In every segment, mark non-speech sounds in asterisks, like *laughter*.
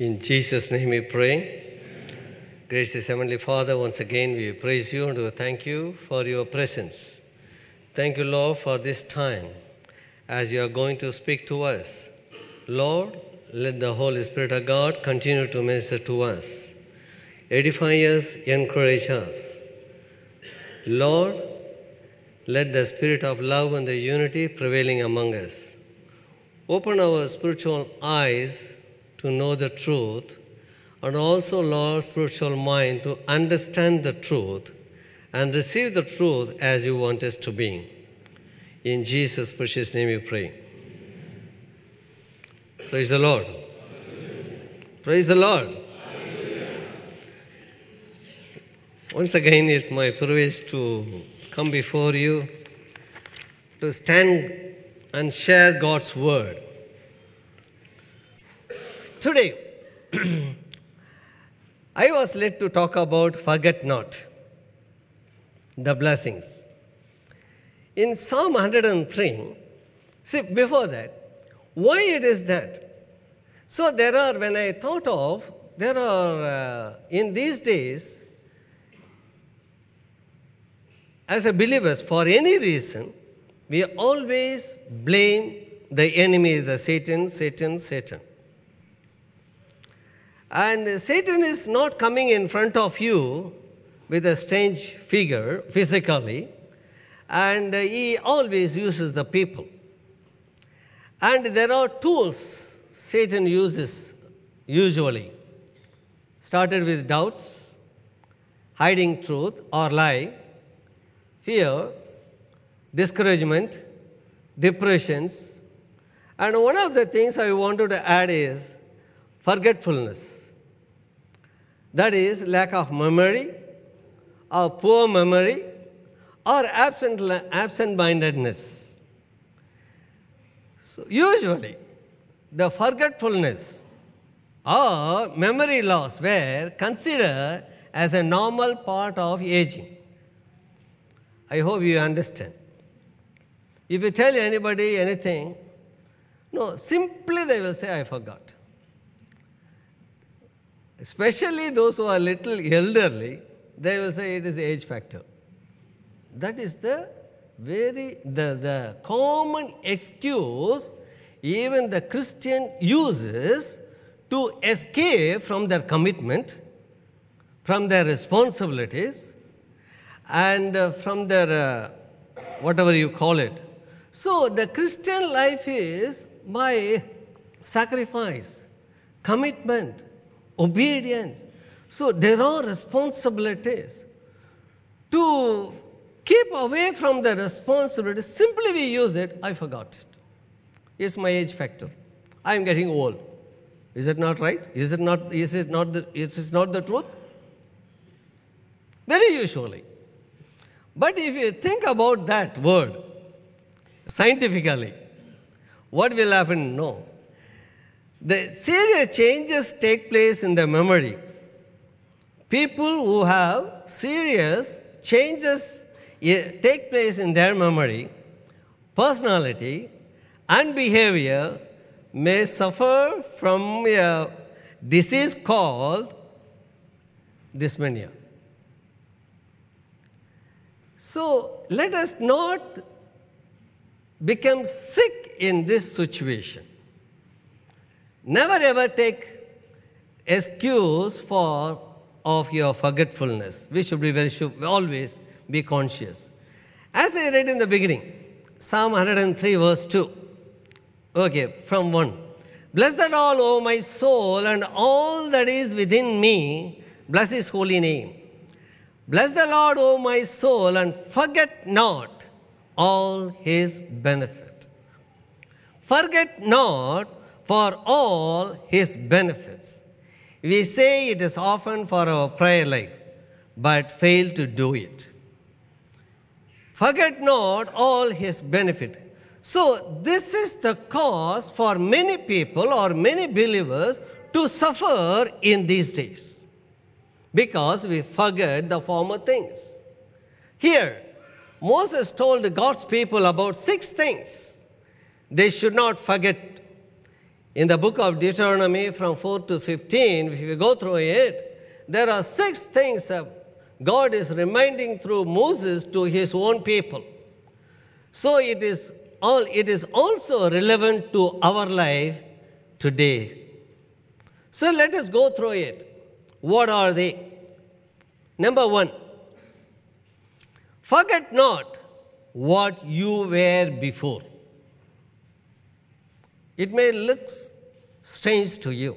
In Jesus' name we pray. Gracious Heavenly Father, once again we praise you and we thank you for your presence. Thank you, Lord, for this time as you are going to speak to us. Lord, let the Holy Spirit of God continue to minister to us. Edify us, encourage us. Lord, let the spirit of love and the unity prevailing among us. Open our spiritual eyes to know the truth, and also, Lord, spiritual mind to understand the truth and receive the truth as you want us to be. In Jesus' precious name we pray. Praise the Lord. Praise the Lord. Once again, it's my privilege to come before you to stand and share God's word. Today, *clears throat* I was led to talk about forget not the blessings. In Psalm 103, see, before that, why it is that? So there are, when I thought of, there are, uh, in these days, as a believers, for any reason, we always blame the enemy, the Satan, Satan, Satan. And Satan is not coming in front of you with a strange figure physically, and he always uses the people. And there are tools Satan uses usually. Started with doubts, hiding truth or lie, fear, discouragement, depressions. And one of the things I wanted to add is forgetfulness. That is, lack of memory, or poor memory, or absent, absent-mindedness. So usually, the forgetfulness or memory loss were considered as a normal part of aging. I hope you understand. If you tell anybody anything, no, simply they will say, I forgot. Especially those who are little elderly, they will say it is age factor. That is the very the, the common excuse even the Christian uses to escape from their commitment, from their responsibilities, and uh, from their uh, whatever you call it. So the Christian life is by sacrifice, commitment, obedience. So there are responsibilities. To keep away from the responsibility, simply we use it, I forgot it. It's my age factor. I am getting old. Is it not right? Is it not, is it not, the, is it not the truth? Very usually. But if you think about that word scientifically, what will happen? No. The serious changes take place in the memory. People who have serious changes eh, take place in their memory, personality, and behavior may suffer from a disease called dysmania. So let us not become sick in this situation. Never ever take excuse for of your forgetfulness. We should be very sure, always be conscious. As I read in the beginning, Psalm 103, verse 2. Okay, from 1. Bless the Lord, O my soul, and all that is within me. Bless his holy name. Bless the Lord, O my soul, and forget not all his benefit. Forget not for all his benefits. We say it is often for our prayer life, but fail to do it. Forget not all his benefit. So, this is the cause for many people or many believers to suffer in these days because we forget the former things. Here, Moses told God's people about six things they should not forget in the book of Deuteronomy from 4 to 15, if you go through it, there are six things that God is reminding through Moses to his own people. So it is all it is also relevant to our life today. So let us go through it. What are they? Number one, forget not what you were before. It may look strange to you,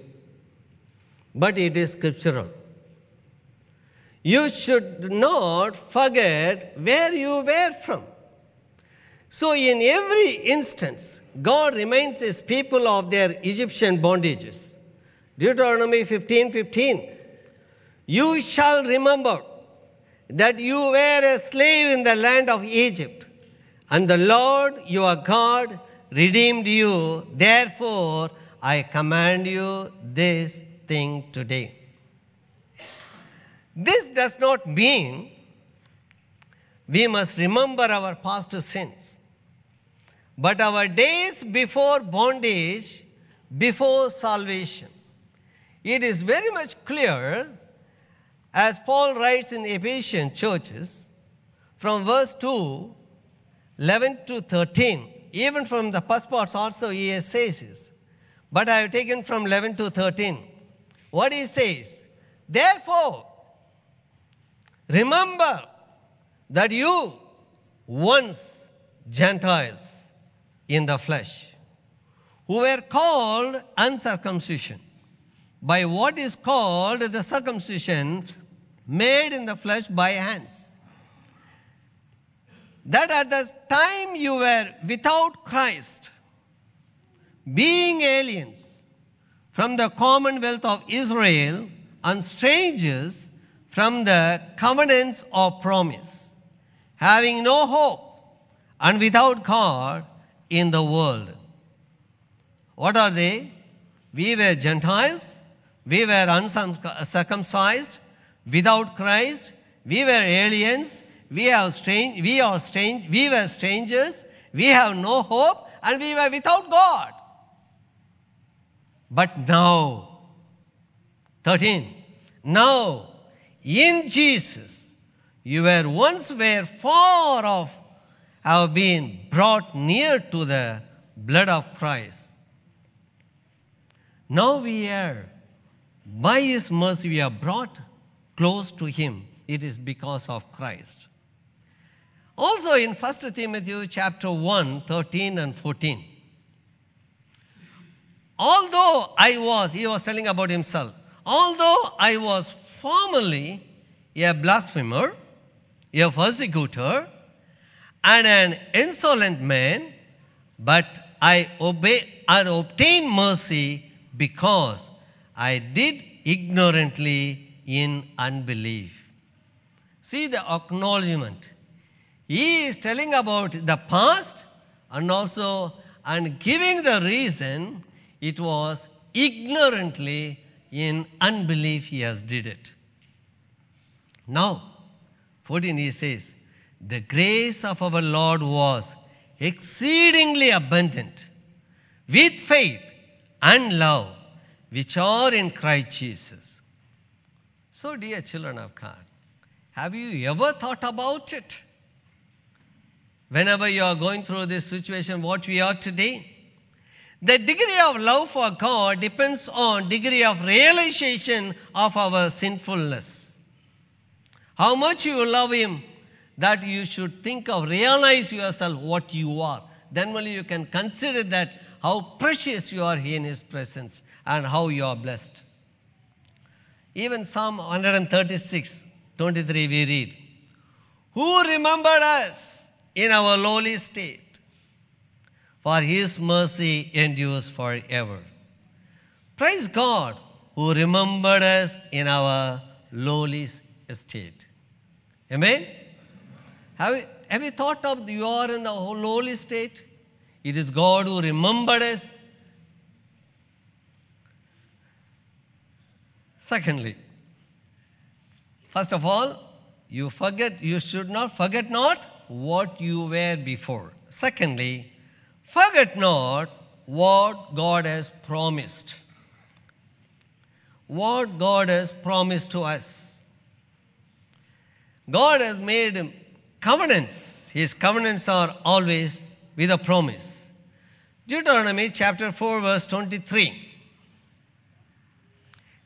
but it is scriptural. You should not forget where you were from. So, in every instance, God reminds his people of their Egyptian bondages. Deuteronomy 15 15. You shall remember that you were a slave in the land of Egypt, and the Lord your God redeemed you. Therefore, I command you this thing today. This does not mean we must remember our past sins, but our days before bondage, before salvation. It is very much clear, as Paul writes in Ephesian churches, from verse 2, 11 to 13, even from the first parts also he says this. But I have taken from 11 to 13. What he says, therefore, remember that you once Gentiles in the flesh, who were called uncircumcision by what is called the circumcision made in the flesh by hands. That at the time you were without Christ, being aliens from the commonwealth of Israel and strangers from the covenants of promise, having no hope and without God in the world. What are they? We were Gentiles, we were uncircumcised, without Christ, we were aliens, we, have strange, we, are strange, we were strangers, we have no hope, and we were without God. But now, 13, now in Jesus, you were once were far off, have been brought near to the blood of Christ. Now we are, by His mercy, we are brought close to Him. It is because of Christ. Also in 1 Timothy chapter 1, 13 and 14. Although I was, he was telling about himself, although I was formerly a blasphemer, a persecutor, and an insolent man, but I obey and obtained mercy because I did ignorantly in unbelief. See the acknowledgement. He is telling about the past and also and giving the reason it was ignorantly in unbelief he has did it. Now, 14 he says, the grace of our Lord was exceedingly abundant with faith and love which are in Christ Jesus. So, dear children of God, have you ever thought about it? Whenever you are going through this situation, what we are today, the degree of love for God depends on degree of realization of our sinfulness. How much you love Him, that you should think of, realize yourself what you are. Then only you can consider that how precious you are in His presence and how you are blessed. Even Psalm 136, 23, we read, Who remembered us in our lowly state? For His mercy endures forever. Praise God who remembered us in our lowly state. Amen? Have you, have you thought of you are in the lowly state? It is God who remembered us. Secondly, first of all, you forget, you should not forget not what you were before. Secondly, forget not what God has promised. What God has promised to us. God has made covenants. His covenants are always with a promise. Deuteronomy chapter 4, verse 23.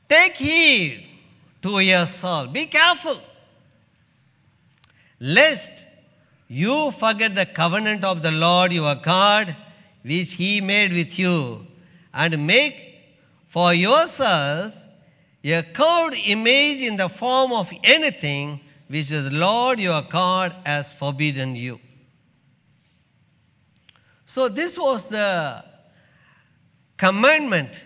Take heed to yourself. Be careful. Lest you forget the covenant of the Lord your God, which he made with you, and make for yourselves a carved image in the form of anything which the Lord your God has forbidden you. So, this was the commandment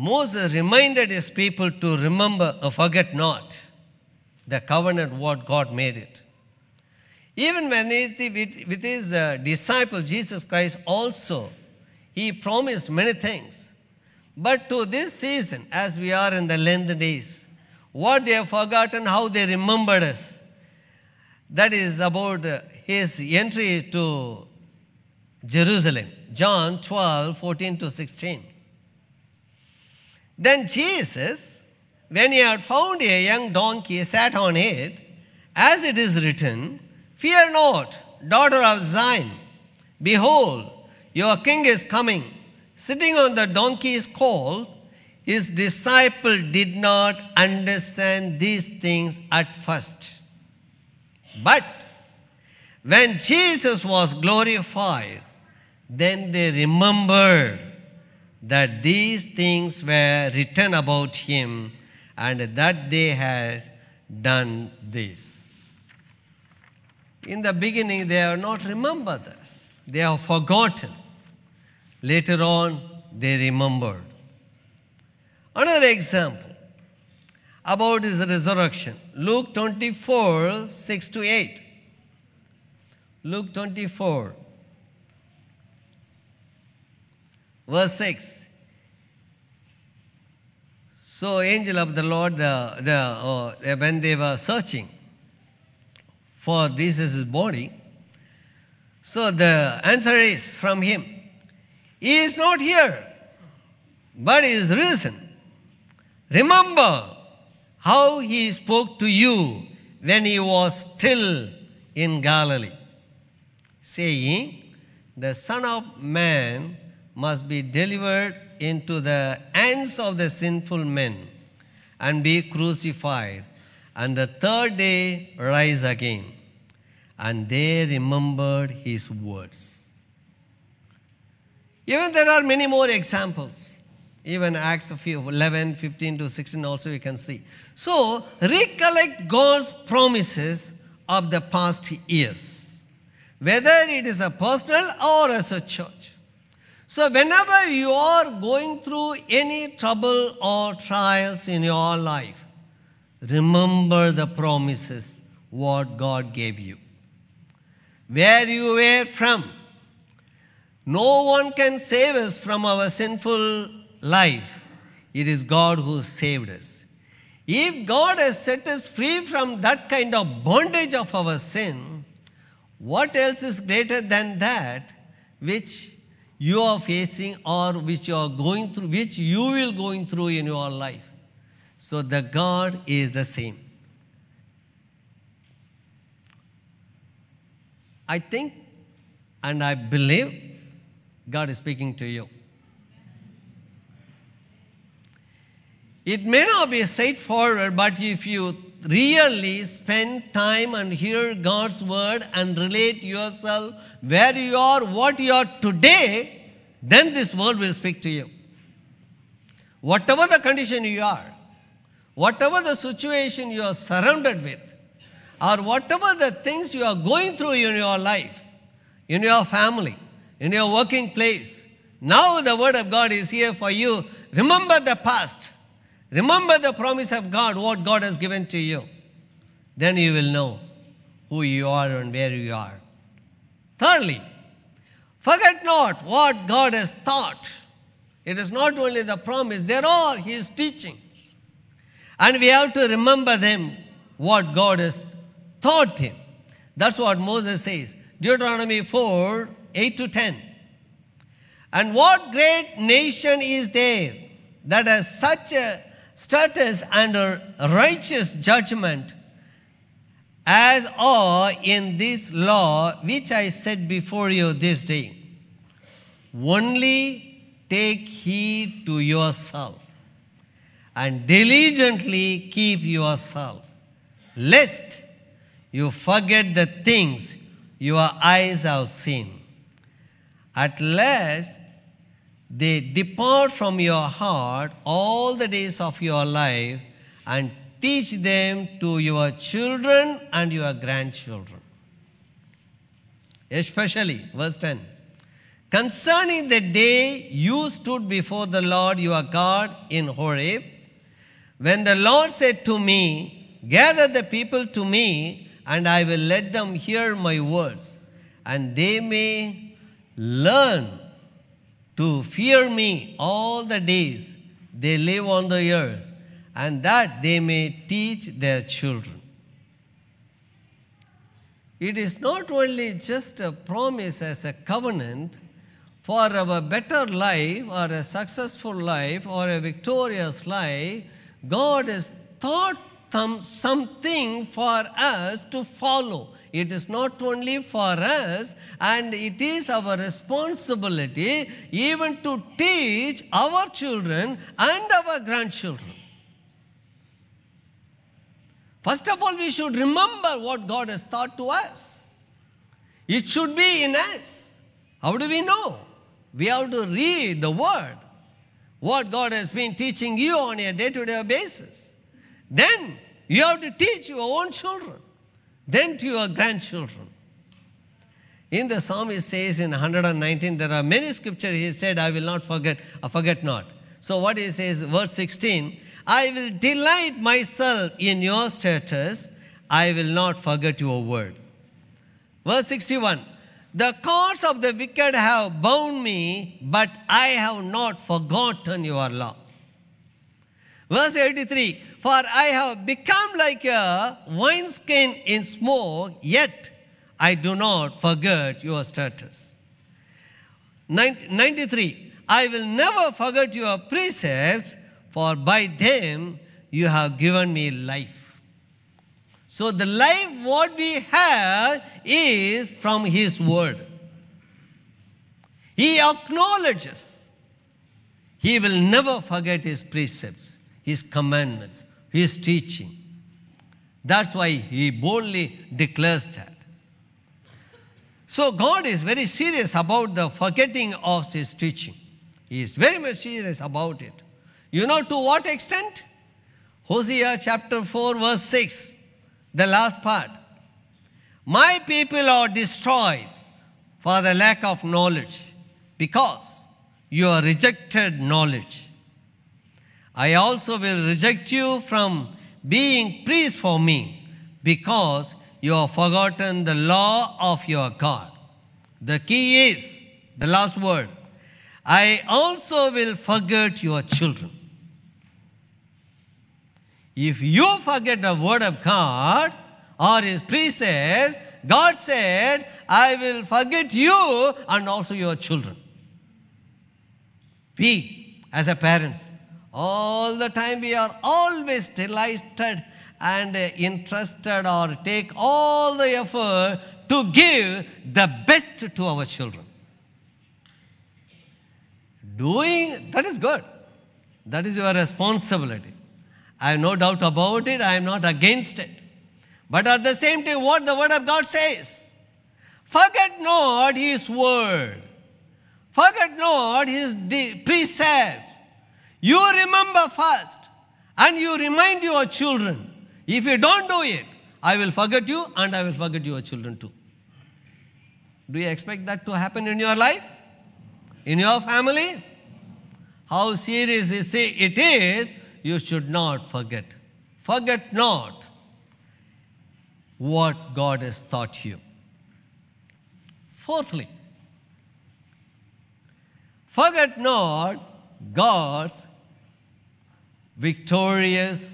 Moses reminded his people to remember, or forget not the covenant what God made it. Even when he, with, his uh, disciple Jesus Christ also, he promised many things. But to this season, as we are in the Lent days, what they have forgotten, how they remembered us, that is about uh, his entry to Jerusalem. John 12, 14 to 16. Then Jesus, when he had found a young donkey, sat on it, as it is written, Fear not, daughter of Zion. Behold, your king is coming, sitting on the donkey's colt. His disciple did not understand these things at first. But when Jesus was glorified, then they remembered that these things were written about him and that they had done this. In the beginning, they have not remembered this, they have forgotten. Later on, they remembered. Another example about his resurrection Luke 24 6 to 8. Luke 24 verse 6. So, angel of the Lord, the, the, uh, when they were searching for Jesus' body, so the answer is from him. He is not here, but he is risen. Remember how he spoke to you when he was still in Galilee, saying, The Son of Man must be delivered into the hands of the sinful men and be crucified, and the third day rise again. And they remembered his words. Even there are many more examples. Even Acts of 11, 15 to 16 also you can see. So, recollect God's promises of the past years, whether it is a personal or as a church. So, whenever you are going through any trouble or trials in your life, remember the promises what God gave you. Where you were from. No one can save us from our sinful life. It is God who saved us. If God has set us free from that kind of bondage of our sin, what else is greater than that which you are facing or which you are going through, which you will going through in your life. So the God is the same. I think and I believe God is speaking to you. It may not be straightforward, but if you really spend time and hear God's word and relate yourself where you are, what you are today, then this word will speak to you. Whatever the condition you are, whatever the situation you are surrounded with, or whatever the things you are going through in your life, in your family, in your working place, now the word of God is here for you. Remember the past. Remember the promise of God, what God has given to you. Then you will know who you are and where you are. Thirdly, forget not what God has taught. It is not only the promise, there are His teachings. And we have to remember them, what God has taught Him. That's what Moses says. Deuteronomy 4 8 to 10. And what great nation is there that has such a status under righteous judgment as are in this law which I set before you this day? Only take heed to yourself and diligently keep yourself, lest you forget the things your eyes have seen. At last, they depart from your heart all the days of your life and teach them to your children and your grandchildren. Especially, verse 10 concerning the day you stood before the Lord your God in Horeb, when the Lord said to me, Gather the people to me, and I will let them hear my words, and they may learn to fear me all the days they live on the earth, and that they may teach their children. It is not only just a promise as a covenant for our better life or a successful life or a victorious life, God has thought some, something for us to follow. It is not only for us, and it is our responsibility even to teach our children and our grandchildren. First of all, we should remember what God has taught to us. It should be in us. How do we know? We have to read the Word, what God has been teaching you on a day to day basis. Then you have to teach your own children, then to your grandchildren. In the psalm, it says in 119, there are many scriptures. He said, I will not forget, uh, forget not. So, what he says, verse 16, I will delight myself in your statutes, I will not forget your word. Verse 61, the cords of the wicked have bound me, but I have not forgotten your law. Verse 83 For I have become like a wineskin in smoke, yet I do not forget your statutes. 93 I will never forget your precepts, for by them you have given me life. So the life what we have is from His Word. He acknowledges. He will never forget His precepts, His commandments, His teaching. That's why He boldly declares that. So God is very serious about the forgetting of His teaching. He is very much serious about it. You know to what extent? Hosea chapter 4, verse 6 the last part. My people are destroyed for the lack of knowledge because you have rejected knowledge. I also will reject you from being priest for me because you have forgotten the law of your God. The key is the last word. I also will forget your children. If you forget the word of God or his precepts, God said, I will forget you and also your children. We, as a parents, all the time we are always delighted and interested or take all the effort to give the best to our children. Doing that is good. That is your responsibility. I have no doubt about it. I am not against it. But at the same time, what the Word of God says forget not His Word, forget not His precepts. You remember first, and you remind your children. If you don't do it, I will forget you, and I will forget your children too. Do you expect that to happen in your life? In your family? How serious it is you should not forget. Forget not what God has taught you. Fourthly, forget not God's victorious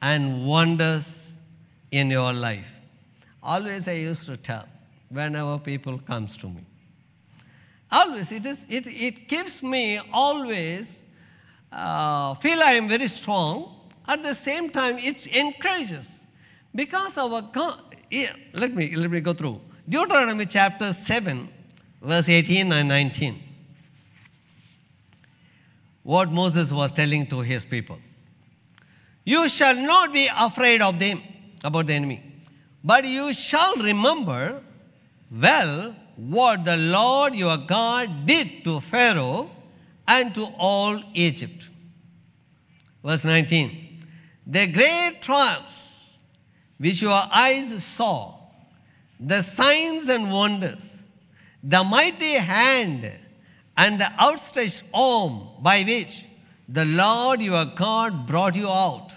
and wonders in your life. Always I used to tell whenever people comes to me. always it is it, it keeps me always uh, feel I am very strong. At the same time, it encourages because our God. Yeah, let me let me go through Deuteronomy chapter seven, verse eighteen and nineteen. What Moses was telling to his people. You shall not be afraid of them, about the enemy, but you shall remember well what the Lord your God did to Pharaoh and to all Egypt. Verse 19 The great trials which your eyes saw, the signs and wonders, the mighty hand and the outstretched arm by which the Lord your God brought you out,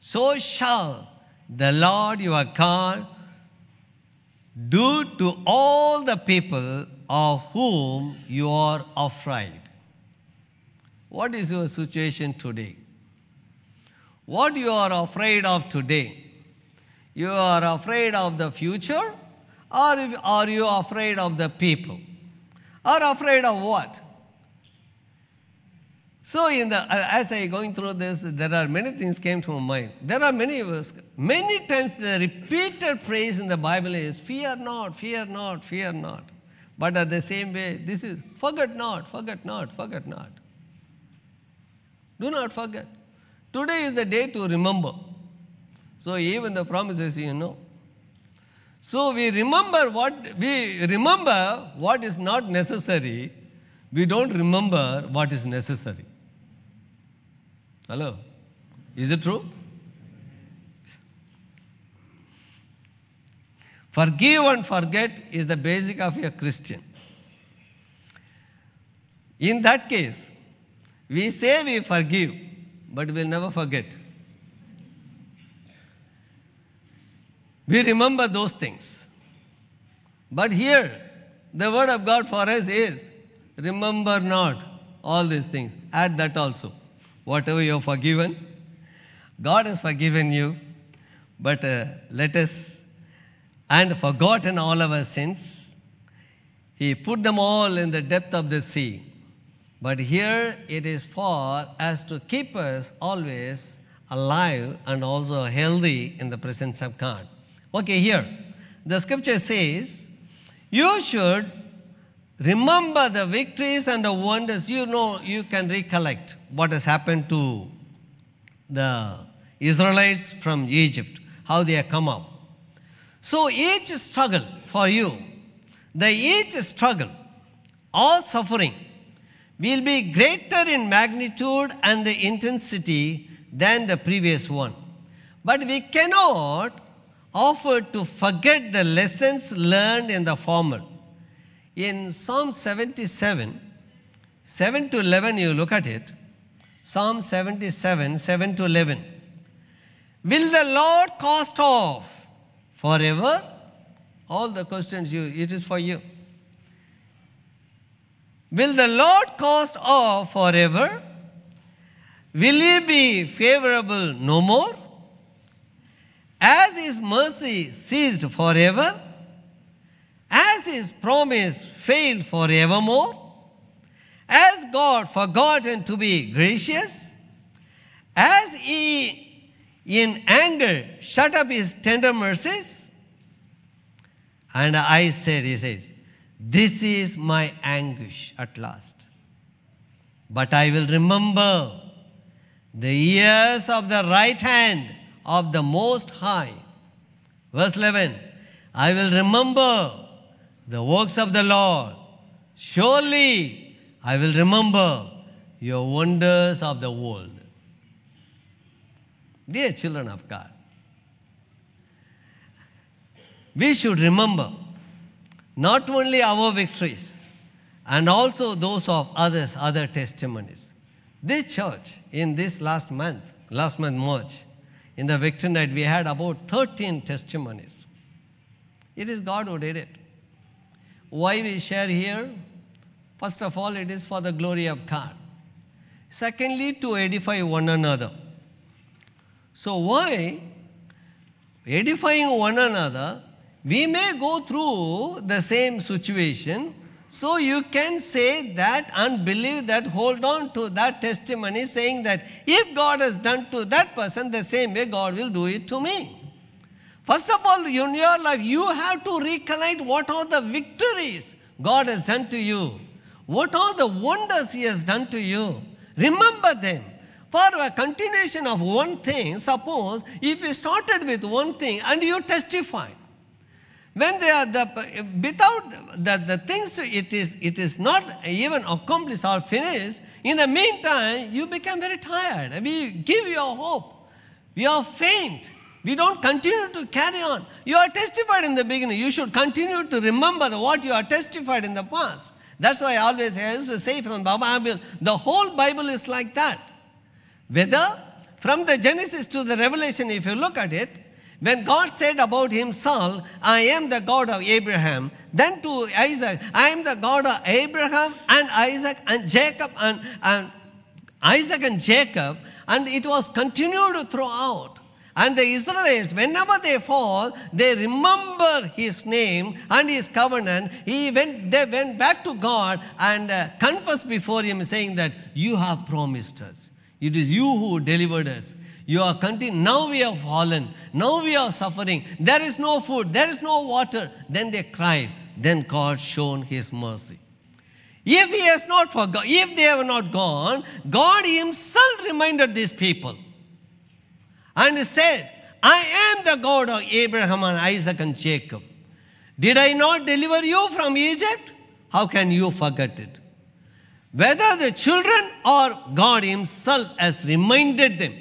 so shall the Lord your God do to all the people of whom you are afraid. What is your situation today? What you are afraid of today? You are afraid of the future or are you afraid of the people? Or afraid of what? So, in the, as I going through this, there are many things came to my mind. There are many, many times the repeated phrase in the Bible is fear not, fear not, fear not. But at the same way, this is forget not, forget not, forget not. Do not forget. Today is the day to remember. So even the promises, you know. So we remember what we remember what is not necessary. We don't remember what is necessary. Hello? Is it true? Forgive and forget is the basic of a Christian. In that case, we say we forgive, but we'll never forget. We remember those things. But here, the word of God for us is remember not all these things. Add that also. Whatever you have forgiven, God has forgiven you, but uh, let us, and forgotten all our sins. He put them all in the depth of the sea. But here it is for us to keep us always alive and also healthy in the presence of God. Okay, here the scripture says, You should remember the victories and the wonders. You know, you can recollect what has happened to the Israelites from Egypt, how they have come up. So each struggle for you, the each struggle all suffering will be greater in magnitude and the intensity than the previous one. But we cannot offer to forget the lessons learned in the former. In Psalm 77, 7 to 11, you look at it. Psalm 77, 7 to 11. Will the Lord cast off forever? All the questions you, it is for you. Will the Lord cast off forever? Will he be favorable no more? As his mercy ceased forever, as his promise failed forevermore, as God forgotten to be gracious, as he in anger shut up his tender mercies. And I said, he says, this is my anguish at last. But I will remember the years of the right hand of the Most High. Verse 11 I will remember the works of the Lord. Surely I will remember your wonders of the world. Dear children of God, we should remember not only our victories and also those of others, other testimonies. This church, in this last month, last month, March, in the victory night, we had about 13 testimonies. It is God who did it. Why we share here? First of all, it is for the glory of God. Secondly, to edify one another. So, why edifying one another? We may go through the same situation, So you can say that and believe that, hold on to that testimony, saying that if God has done to that person the same way, God will do it to me. First of all, in your life, you have to recollect what are the victories God has done to you. What are the wonders He has done to you? Remember them. For a continuation of one thing, suppose if you started with one thing and you testify, when they are the without the, the things it is it is not even accomplished or finished in the meantime you become very tired. We give you hope. We are faint. We don't continue to carry on. You are testified in the beginning. You should continue to remember what you are testified in the past. That's why i always I used to say from the bible the whole bible is like that. Whether from the genesis to the revelation if you look at it when God said about himself, I am the God of Abraham, then to Isaac, I am the God of Abraham and Isaac and Jacob and, and Isaac and Jacob, and it was continued throughout. And the Israelites, whenever they fall, they remember his name and his covenant. He went, they went back to God and uh, confessed before him, saying that you have promised us. It is you who delivered us. You are continuing. Now we have fallen. Now we are suffering. There is no food. There is no water. Then they cried. Then God shown His mercy. If He has not forgotten, if they have not gone, God Himself reminded these people and said, I am the God of Abraham and Isaac and Jacob. Did I not deliver you from Egypt? How can you forget it? Whether the children or God Himself has reminded them.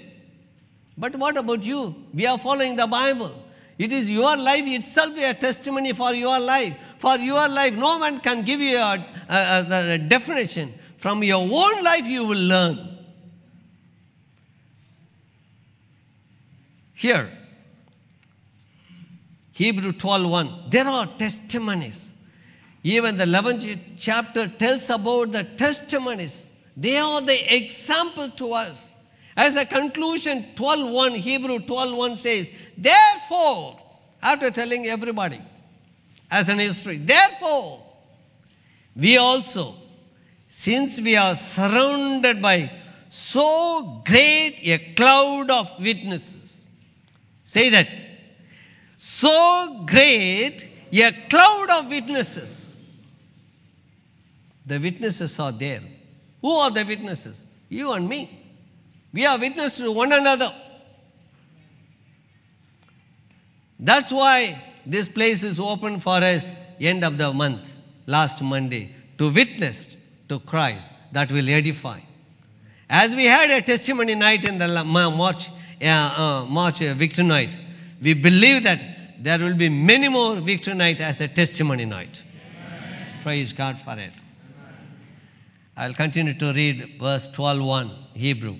But what about you? We are following the Bible. It is your life itself a testimony for your life. For your life, no one can give you a, a, a, definition. From your own life, you will learn. Here, Hebrew 12:1, there are testimonies. Even the 11th chapter tells about the testimonies. They are the example to us. As a conclusion, 12.1, Hebrew 12.1 says, Therefore, after telling everybody as an history, therefore, we also, since we are surrounded by so great a cloud of witnesses, say that, so great a cloud of witnesses. The witnesses are there. Who are the witnesses? You and me. We are witness to one another. That's why this place is open for us end of the month, last Monday, to witness to Christ that will edify. As we had a testimony night in the March, uh, uh, March uh, victory night, we believe that there will be many more victory night as a testimony night. Amen. Praise God for it. I'll continue to read verse 12.1 Hebrew.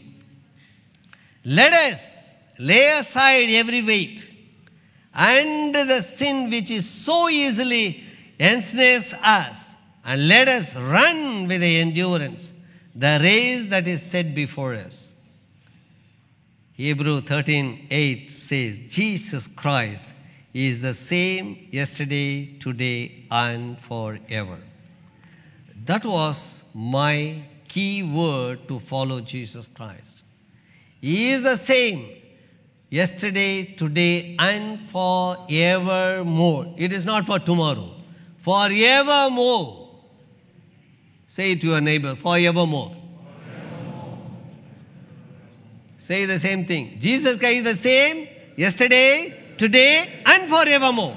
Let us lay aside every weight and the sin which is so easily ensnares us, and let us run with endurance the race that is set before us. Hebrew 13:8 says, Jesus Christ is the same yesterday, today, and forever. That was my key word to follow Jesus Christ. He is the same yesterday, today, and forevermore. It is not for tomorrow. Forevermore. Say it to your neighbor, forevermore. forevermore. Say the same thing. Jesus Christ is the same yesterday, today, and forevermore.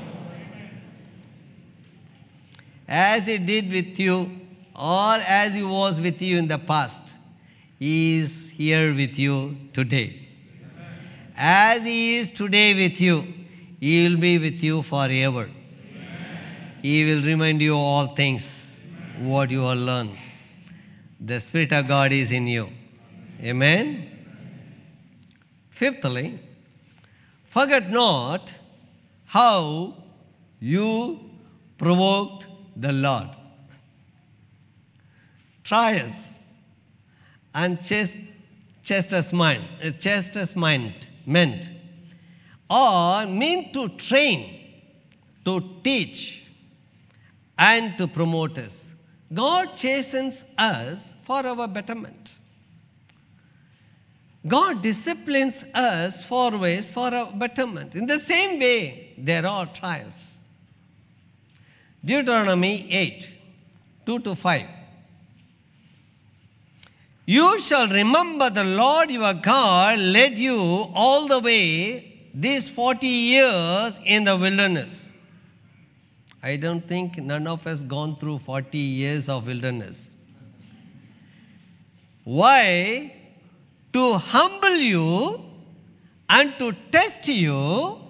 As he did with you, or as he was with you in the past, he is here with you today. As He is today with you, He will be with you forever. He will remind you all things, what you have learned. The Spirit of God is in you. Amen. Fifthly, forget not how you provoked the Lord. Trials and chest, chastisement, chastisement meant or mean to train, to teach, and to promote us. God chastens us for our betterment. God disciplines us for ways for our betterment. In the same way, there are trials. Deuteronomy 8 2 to 5. You shall remember the Lord your God led you all the way these 40 years in the wilderness. I don't think none of us gone through 40 years of wilderness. Why? To humble you and to test you,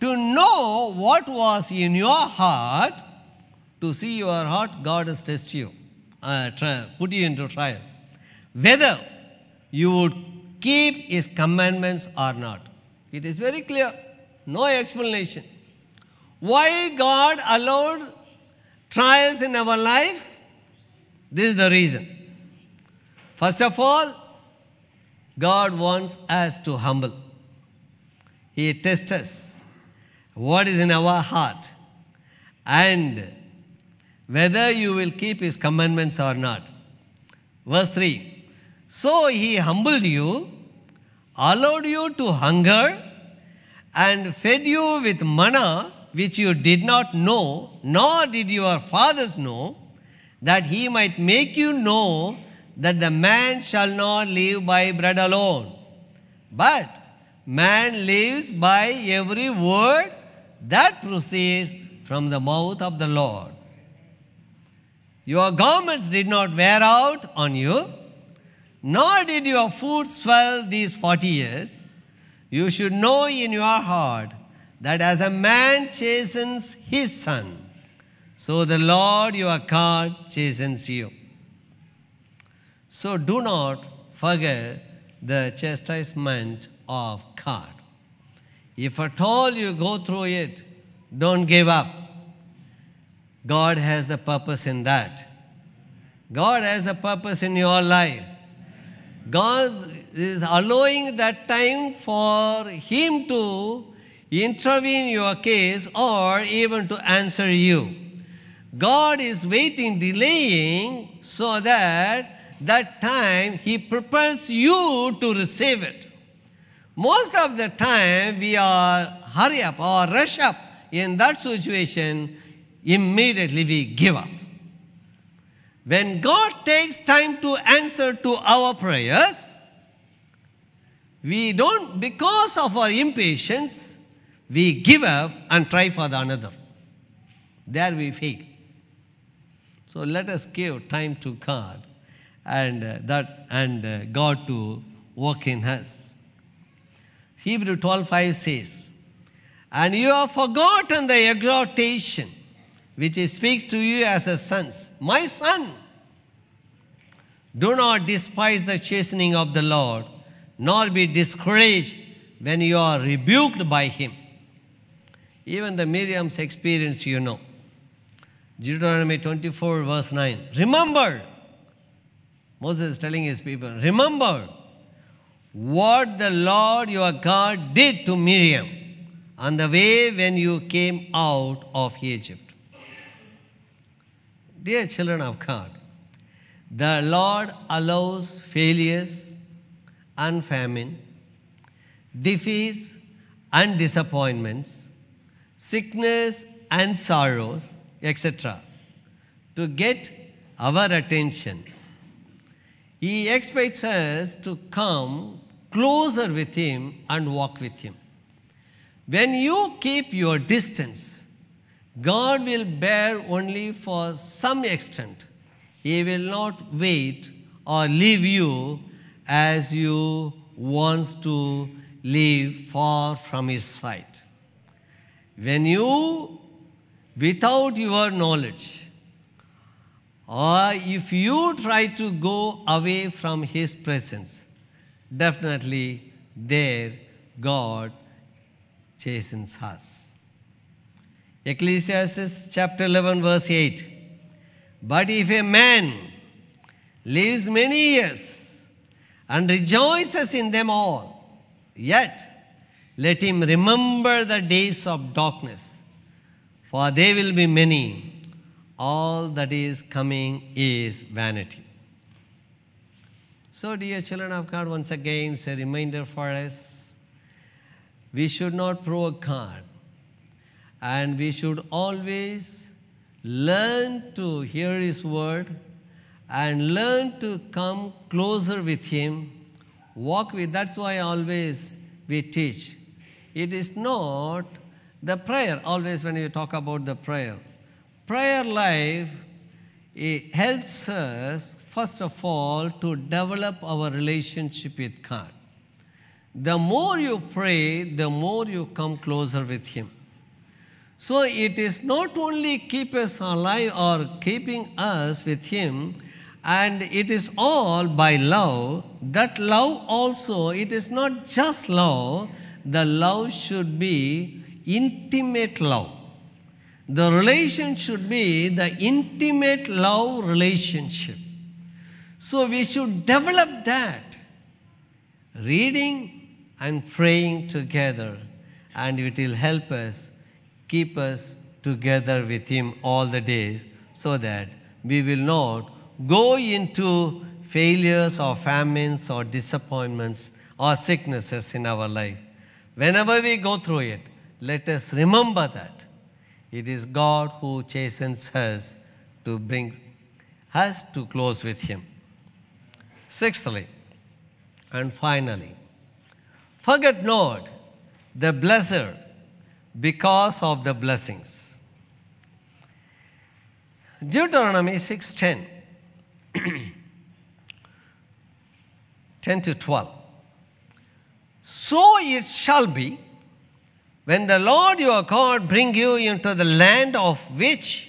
to know what was in your heart, to see your heart, God has tested you, uh, try, put you into trial. Whether you would keep His commandments or not. It is very clear, no explanation. Why God allowed trials in our life? This is the reason. First of all, God wants us to humble. He tests us what is in our heart and whether you will keep His commandments or not. Verse 3 So He humbled you, allowed you to hunger, and fed you with manna which you did not know, nor did your fathers know, that He might make you know that the man shall not live by bread alone, but man lives by every word that proceeds from the mouth of the Lord. Your garments did not wear out on you, nor did your food swell these forty years. You should know in your heart that as a man chastens his son, so the Lord your God chastens you. So do not forget the chastisement of God. If at all you go through it, don't give up. God has the purpose in that. God has a purpose in your life. God is allowing that time for Him to intervene your case or even to answer you. God is waiting, delaying, so that that time He prepares you to receive it. Most of the time we are hurry up or rush up in that situation, immediately we give up. When God takes time to answer to our prayers, we don't, because of our impatience, we give up and try for the another. There we fail. So let us give time to God and uh, that and uh, God to work in us. Hebrew 12:5 says, "And you have forgotten the exhortation which he speaks to you as a sons, my son, do not despise the chastening of the Lord, nor be discouraged when you are rebuked by him." Even the Miriam's experience, you know. Deuteronomy 24, verse 9. Remember, Moses is telling his people, remember what the Lord your God did to Miriam on the way when you came out of Egypt. Dear children of God, the Lord allows failures and famine, defeats and disappointments, sickness and sorrows, etc., to get our attention. He expects us to come closer with Him and walk with Him. When you keep your distance, God will bear only for some extent. He will not wait or leave you as you wants to live far from His sight. When you, without your knowledge, or if you try to go away from His presence, definitely there God chastens us. Ecclesiastes chapter 11, verse 8. But if a man lives many years and rejoices in them all, yet let him remember the days of darkness, for they will be many. all that is coming is vanity. So, dear children of God, once again, it's a reminder for us we should not provoke God, and we should always learn to hear His word and learn to come closer with Him, walk with. That's why always we teach. It is not the prayer, always when you talk about the prayer. Prayer life it helps us, first of all, to develop our relationship with God. The more you pray, the more you come closer with Him. So it is not only keep us alive or keeping us with Him, and it is all by love. That love also, it is not just love, the love should be intimate love. The relation should be the intimate love relationship. So we should develop that. Reading and praying together, and it will help us keep us together with Him all the days so that we will not go into failures or famines or disappointments or sicknesses in our life. Whenever we go through it, let us remember that it is God who chastens us to bring us to close with Him. Sixthly, and finally, forget not the blesser because of the blessings. Deuteronomy 6:10 *clears throat* 10 to 12. So it shall be when the Lord your God bring you into the land of which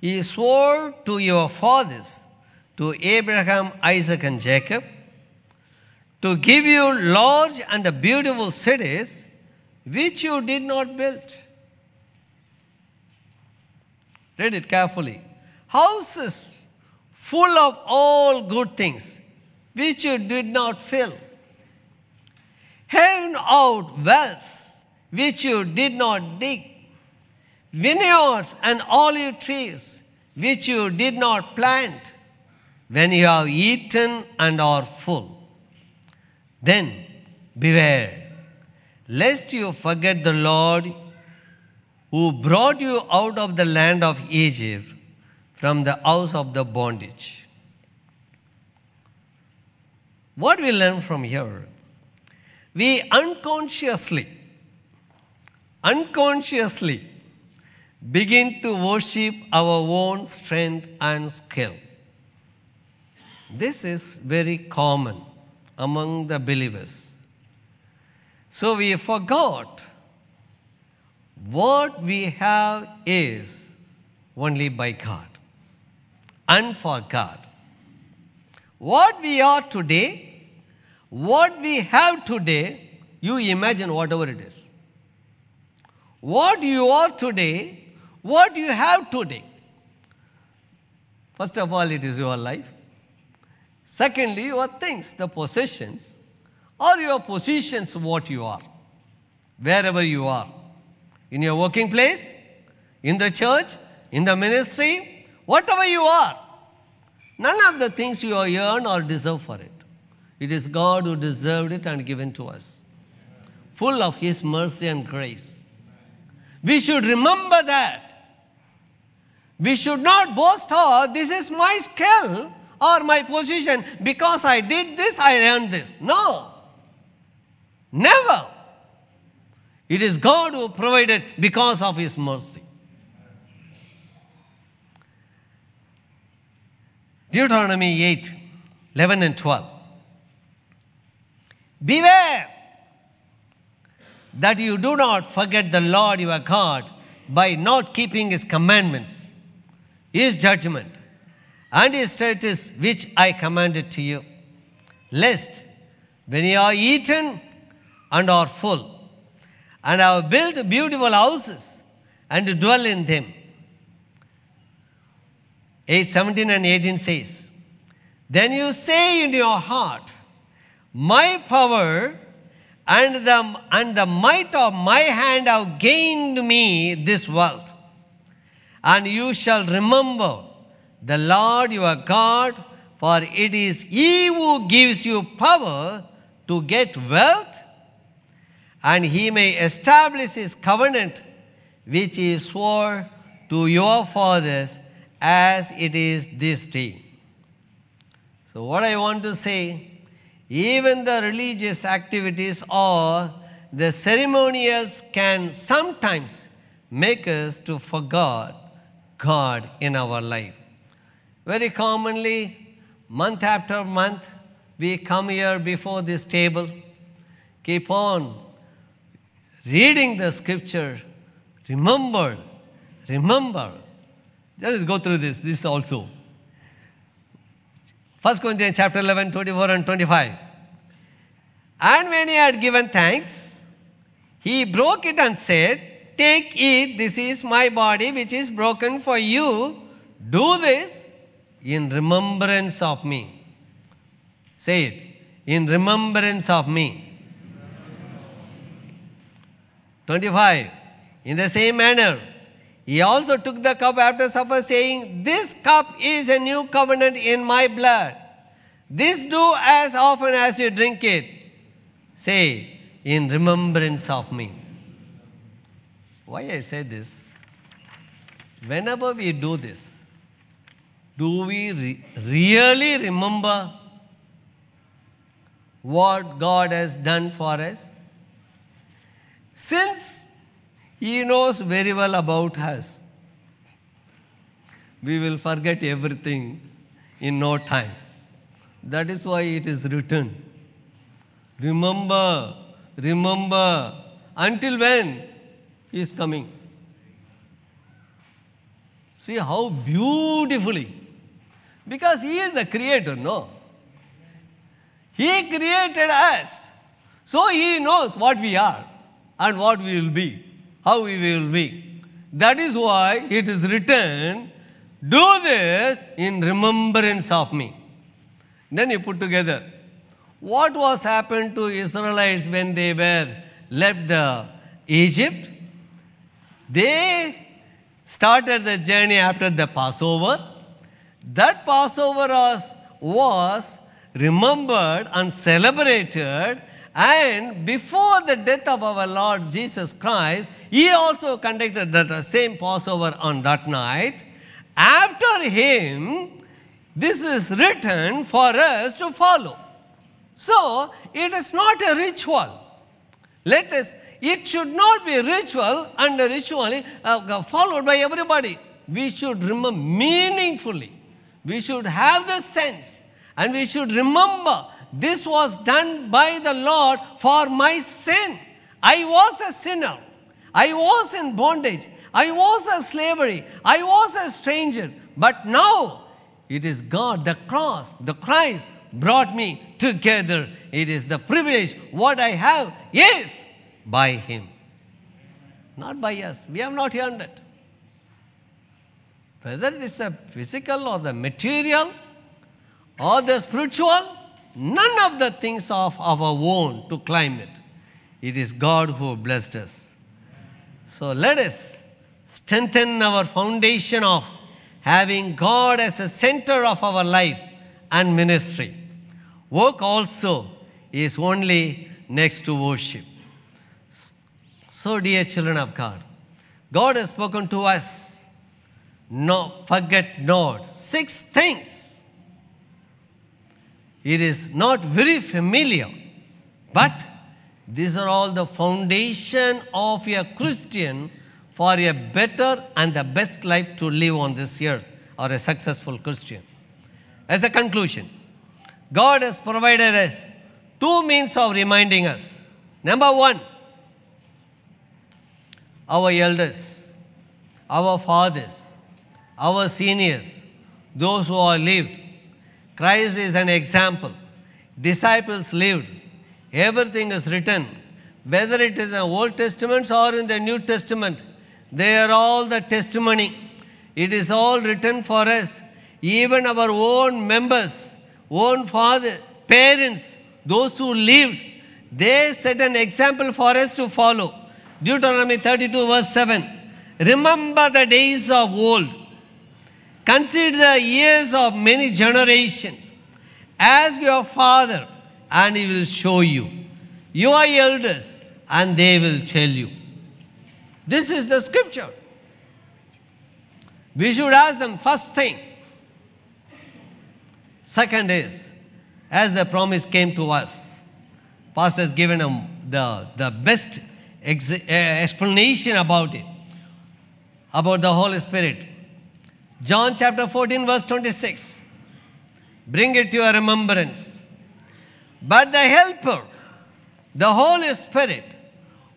he swore to your fathers, to Abraham, Isaac, and Jacob, to give you large and beautiful cities which you did not build. Read it carefully. Houses full of all good things which you did not fill. Hewn out wells which you did not dig. Vineyards and olive trees which you did not plant. When you have eaten and are full, then beware lest you forget the Lord who brought you out of the land of Egypt from the house of the bondage. What we learn from here? We unconsciously, unconsciously begin to worship our own strength and skill. This is very common among the believers. So we forgot what we have is only by God and for God. What we are today, what we have today, you imagine whatever it is. What you are today, what you have today. First of all, it is your life. Secondly, your things, the possessions, or your positions, what you are, wherever you are. In your working place, in the church, in the ministry, whatever you are. None of the things you earn or deserve for it. It is God who deserved it and given to us, full of His mercy and grace. We should remember that. We should not boast, oh, this is my skill or my position. Because I did this, I earned this. No. Never. It is God who provided because of His mercy. Deuteronomy 8 11 and 12. Beware that you do not forget the Lord your God by not keeping His commandments, His judgment, and His statutes which I commanded to you, lest when you are eaten and are full, and have built beautiful houses and dwell in them. 8, 17 and 18 says, Then you say in your heart, My power and the, and the might of my hand have gained me this wealth. and you shall remember the Lord your God, for it is He who gives you power to get wealth, and He may establish His covenant, which He swore to your fathers, as it is this day. So, what I want to say, even the religious activities or the ceremonials can sometimes make us to forget God in our life. Very commonly, month after month, we come here before this table, keep on reading the scripture, remember, remember. Let us go through this, this also. 1 Corinthians chapter 11, 24 and 25. And when he had given thanks, he broke it and said, Take it, this is my body which is broken for you. Do this in remembrance of me. Say it, in remembrance of me. 25. In the same manner, he also took the cup after supper, saying, This cup is a new covenant in my blood. This do as often as you drink it. Say, in remembrance of me. Why I say this? Whenever we do this, do we re- really remember what God has done for us? Since He knows very well about us, we will forget everything in no time. That is why it is written. Remember, remember, until when He is coming. See how beautifully, because He is the creator, no? He created us. So He knows what we are and what we will be, how we will be. That is why it is written, Do this in remembrance of me. Then you put together what was happened to Israelites when they were left the Egypt. They started the journey after the Passover. That Passover was, was remembered and celebrated and before the death of our Lord Jesus Christ, he also conducted that same Passover on that night. After him, this is written for us to follow. So, it is not a ritual. Let us, it should not be ritual and ritually uh, followed by everybody. We should remember meaningfully. We should have the sense and we should remember this was done by the Lord for my sin. I was a sinner. I was in bondage. I was a slavery. I was a stranger. But now it is God, the cross, the Christ brought me together. It is the privilege. What I have is by Him. Not by us. We have not earned it. Whether it is the physical or the material or the spiritual, none of the things of our own to climb it. It is God who blessed us. So let us strengthen our foundation of having God as a center of our life and ministry. Work also is only next to worship. So, dear children of God, God has spoken to us. No, forget not six things. It is not very familiar, but these are all the foundation of a Christian for a better and the best life to live on this earth or a successful Christian. As a conclusion, God has provided us two means of reminding us. Number one, our elders, our fathers, our seniors, those who are lived. Christ is an example. Disciples lived. Everything is written. Whether it is in the Old Testament or in the New Testament, they are all the testimony. It is all written for us. Even our own members, own father, parents, those who lived, they set an example for us to follow. Deuteronomy 32, verse 7. Remember the days of old. Consider the years of many generations. Ask your father, and he will show you. Your elders, and they will tell you. This is the scripture. We should ask them first thing. Second is, as the promise came to us, Pastor has given them the, the best ex- uh, explanation about it, about the Holy Spirit. John chapter 14, verse 26. Bring it to your remembrance. But the Helper, the Holy Spirit,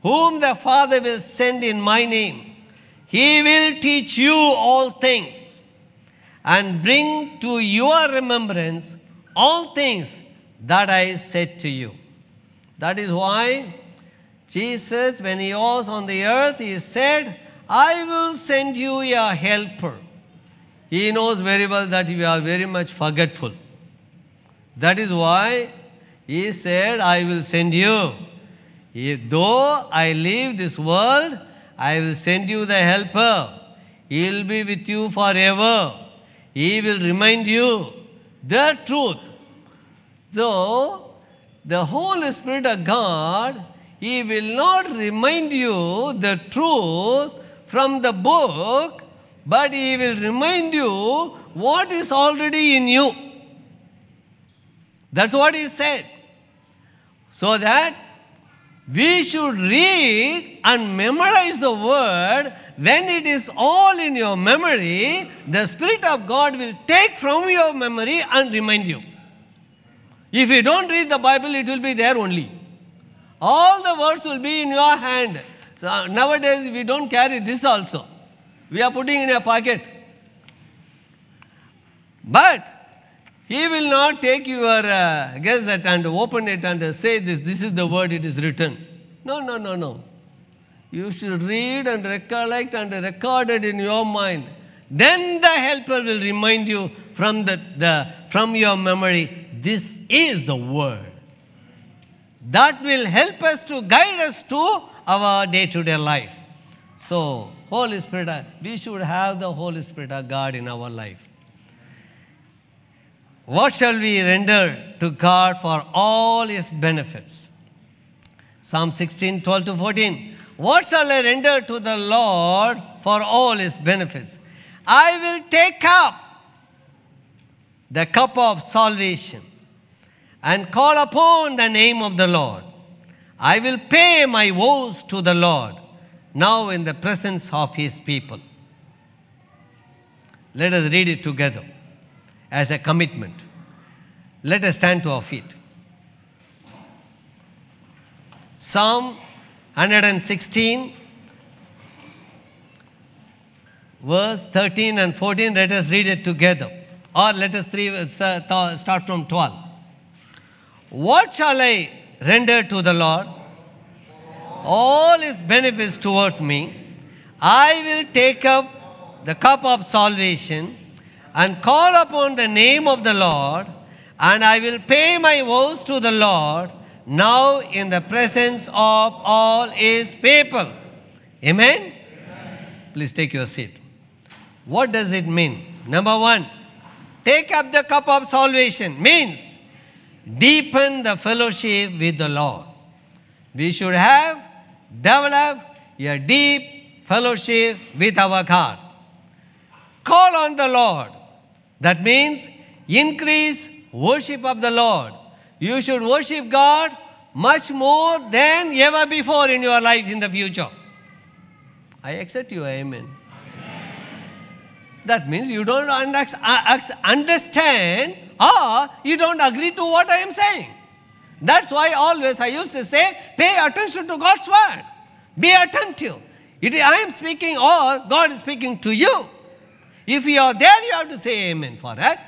whom the Father will send in my name, he will teach you all things and bring to your remembrance all things that I said to you. That is why Jesus, when he was on the earth, he said, I will send you a helper. He knows very well that we are very much forgetful. That is why he said, I will send you. If, though I leave this world, I will send you the helper. He will be with you forever. He will remind you the truth. So, the Holy Spirit of God, He will not remind you the truth from the book, but He will remind you what is already in you. That's what He said. So that we should read and memorize the word. When it is all in your memory, the Spirit of God will take from your memory and remind you. If you don't read the Bible, it will be there only. All the words will be in your hand. So nowadays, we don't carry this also. We are putting in a pocket. But he will not take your uh, gazette and open it and say this, this is the word it is written. No, no, no, no. You should read and recollect and record it in your mind. Then the helper will remind you from, the, the, from your memory, this is the word. That will help us to guide us to our day to day life. So, Holy Spirit, uh, we should have the Holy Spirit of God in our life. What shall we render to God for all his benefits? Psalm 16, 12 to 14. What shall I render to the Lord for all his benefits? I will take up the cup of salvation and call upon the name of the Lord. I will pay my vows to the Lord now in the presence of his people. Let us read it together as a commitment. Let us stand to our feet. Psalm 116, verse 13 and 14. Let us read it together. Or let us three, uh, start from 12. What shall I render to the Lord? All his benefits towards me. I will take up the cup of salvation and call upon the name of the Lord, and I will pay my vows to the Lord now in the presence of all his people. Amen? Amen? Please take your seat. What does it mean? Number one, take up the cup of salvation means deepen the fellowship with the Lord. We should have developed a deep fellowship with our God. Call on the Lord. That means increase worship of the Lord. You should worship God much more than ever before in your life in the future. I accept you, amen. That means you don't uh, understand or you don't agree to what I am saying. That's why always I used to say, pay attention to God's word. Be attentive. It, I am speaking or God is speaking to you. If you are there, you have to say amen for that.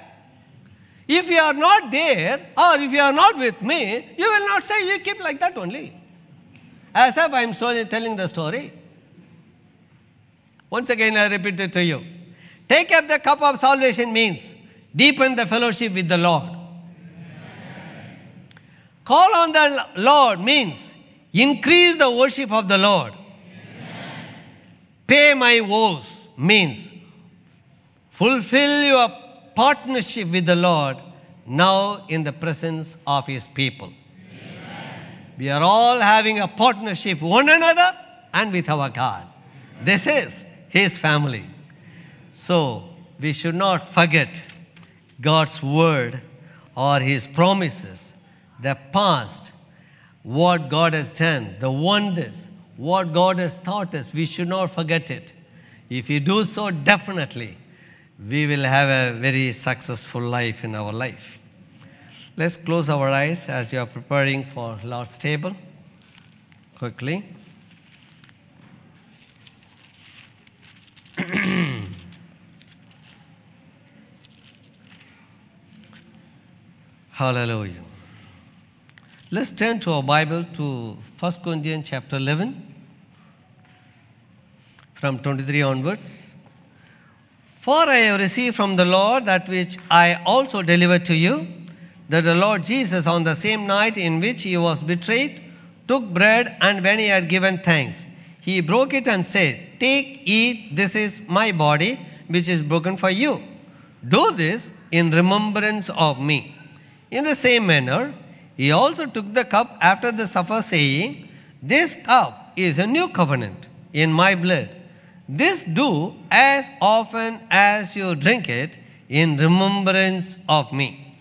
If you are not there or if you are not with me, you will not say, you keep like that only. As if I am telling the story. Once again, I repeat it to you. Take up the cup of salvation means deepen the fellowship with the Lord. Call on the Lord means increase the worship of the Lord. pay my vows means fulfill your partnership with the Lord now in the presence of His people. We are all having a partnership one another and with our God. This is His family. So we should not forget God's word or His promises, the past, what God has done, the wonders, what God has taught us. We should not forget it. If we do so, definitely we will have a very successful life in our life. Let's close our eyes as you are preparing for Lord's table. Quickly. *clears throat* Hallelujah. Let's turn to our Bible to 1 Corinthians chapter 11 from 23 onwards. For I have received from the Lord that which I also delivered to you, that the Lord Jesus, on the same night in which he was betrayed, took bread, and when he had given thanks, he broke it and said, Take, eat, this is my body, which is broken for you. Do this in remembrance of me. In the same manner, he also took the cup after the supper, saying, This cup is a new covenant in my blood. This do as often as you drink it in remembrance of me.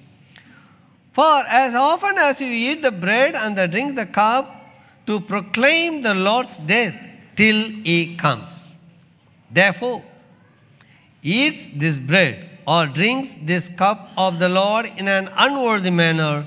For as often as you eat the bread and the drink the cup, to proclaim the Lord's death till he comes. Therefore, eats this bread or drinks this cup of the Lord in an unworthy manner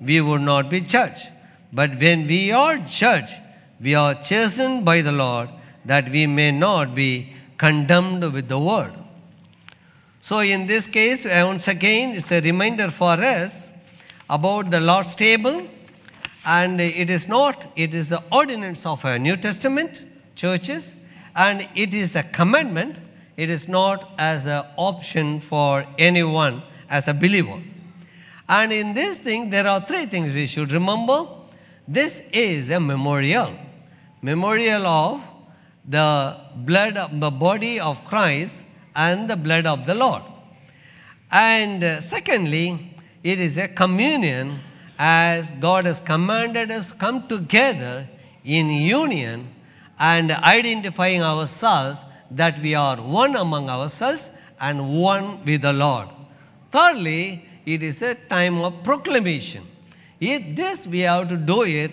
we would not be judged. But when we are judged, we are chosen by the Lord that we may not be condemned with the world. So, in this case, uh, once again, it's a reminder for us about the Lord's table, and it is not, it is the ordinance of a New Testament churches, and it is a commandment, it is not as an option for anyone as a believer. And in this thing, there are three things we should remember. This is a memorial, memorial of the blood of the body of Christ and the blood of the Lord. And uh, secondly, it is a communion as God has commanded us come together in union and identifying ourselves that we are one among ourselves and one with the Lord. Thirdly, it is a time of proclamation. It, this we have to do it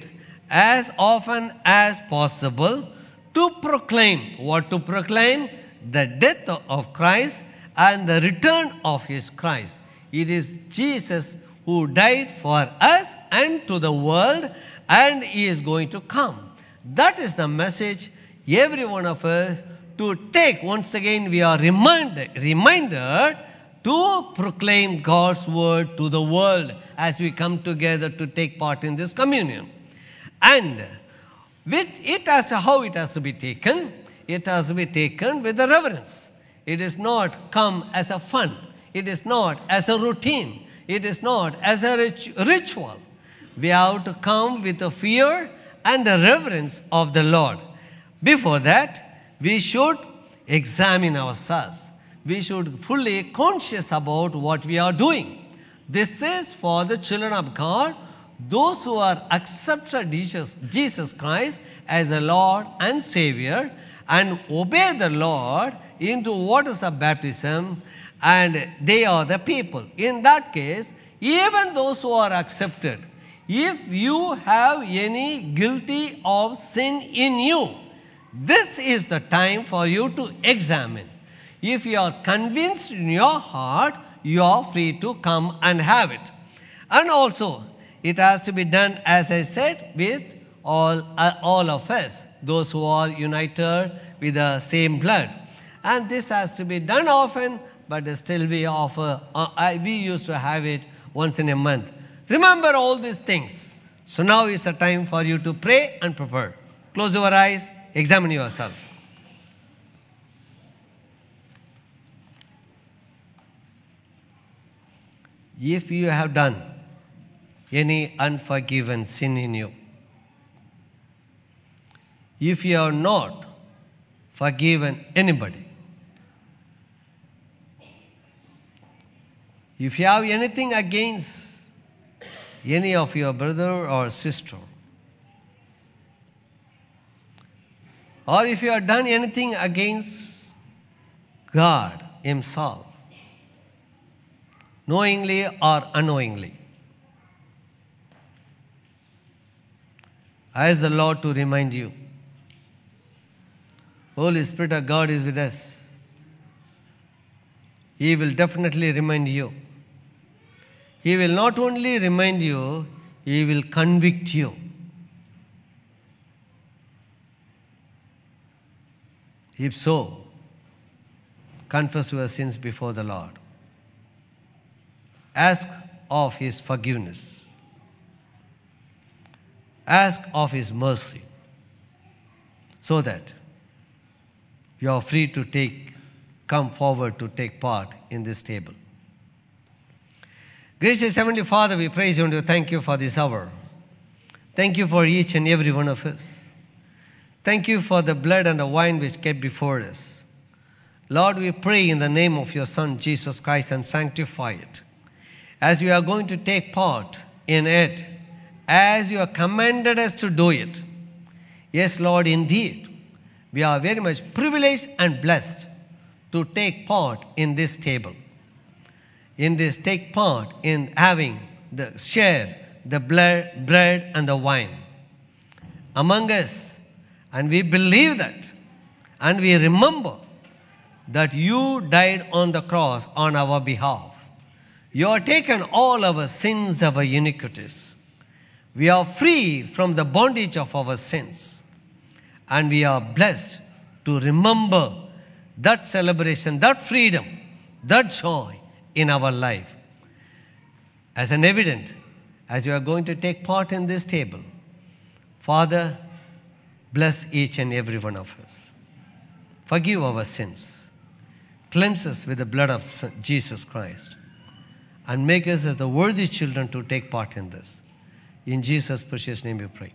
as often as possible to proclaim. What to proclaim? The death of Christ and the return of his Christ. It is Jesus who died for us and to the world, and he is going to come. That is the message every one of us to take. Once again, we are reminded, reminded to proclaim God's word to the world as we come together to take part in this communion. And with it as how it has to be taken, it has to be taken with a reverence. It is not come as a fun. It is not as a routine. It is not as a rit- ritual. We have to come with a fear and a reverence of the Lord. Before that, we should examine ourselves. We should fully conscious about what we are doing. This is for the children of God, those who are accepted Jesus, Jesus Christ as a Lord and Savior and obey the Lord into waters of baptism, and they are the people. In that case, even those who are accepted, if you have any guilty of sin in you, this is the time for you to examine. If you are convinced in your heart, you are free to come and have it. And also, it has to be done, as I said, with all, uh, all of us, those who are united with the same blood. And this has to be done often, but still we offer, uh, we used to have it once in a month. Remember all these things. So now is the time for you to pray and prepare. Close your eyes, examine yourself. If you have done any unforgiven sin in you, if you have not forgiven anybody, if you have anything against any of your brother or sister, or if you have done anything against God Himself, knowingly or unknowingly, ask the Lord to remind you. Holy Spirit of God is with us. He will definitely remind you. He will not only remind you, He will convict you. If so, confess your sins before the Lord. Ask of His forgiveness. Ask of His mercy so that you are free to take, come forward to take part in this table. Gracious Heavenly Father, we praise you and we thank you for this hour. Thank you for each and every one of us. Thank you for the blood and the wine which kept before us. Lord, we pray in the name of your Son, Jesus Christ, and sanctify it. As you are going to take part in it, as you have commanded us to do it. Yes, Lord, indeed, we are very much privileged and blessed to take part in this table. In this, take part in having the share the bread and the wine among us. And we believe that. And we remember that you died on the cross on our behalf. You have taken all our sins, our iniquities. We are free from the bondage of our sins. And we are blessed to remember that celebration, that freedom, that joy in our life. As an evidence, as you are going to take part in this table, Father, bless each and every one of us. Forgive our sins. Cleanse us with the blood of Jesus Christ. And make us as the worthy children to take part in this. In Jesus' precious name we pray.